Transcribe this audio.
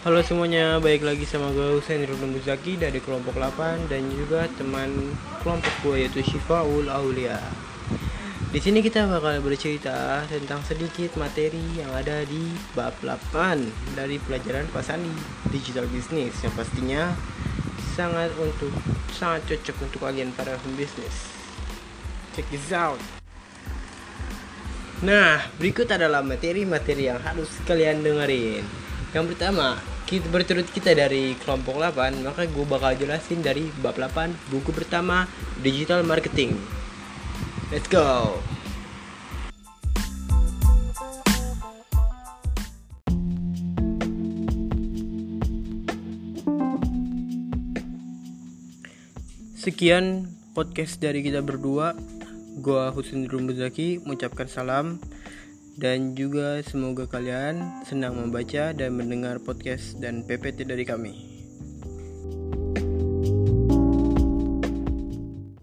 Halo semuanya, baik lagi sama gue Husain Rudin Muzaki dari kelompok 8 dan juga teman kelompok gue yaitu Syifaul Aulia. Di sini kita bakal bercerita tentang sedikit materi yang ada di bab 8 dari pelajaran Pasani Digital Business yang pastinya sangat untuk sangat cocok untuk kalian para pembisnis. Check this out. Nah, berikut adalah materi-materi yang harus kalian dengerin. Yang pertama, kita berturut kita dari kelompok 8, maka gue bakal jelasin dari bab 8 buku pertama Digital Marketing. Let's go. Sekian podcast dari kita berdua. Gua Husin Rumuzaki mengucapkan salam dan juga semoga kalian senang membaca dan mendengar podcast dan PPT dari kami.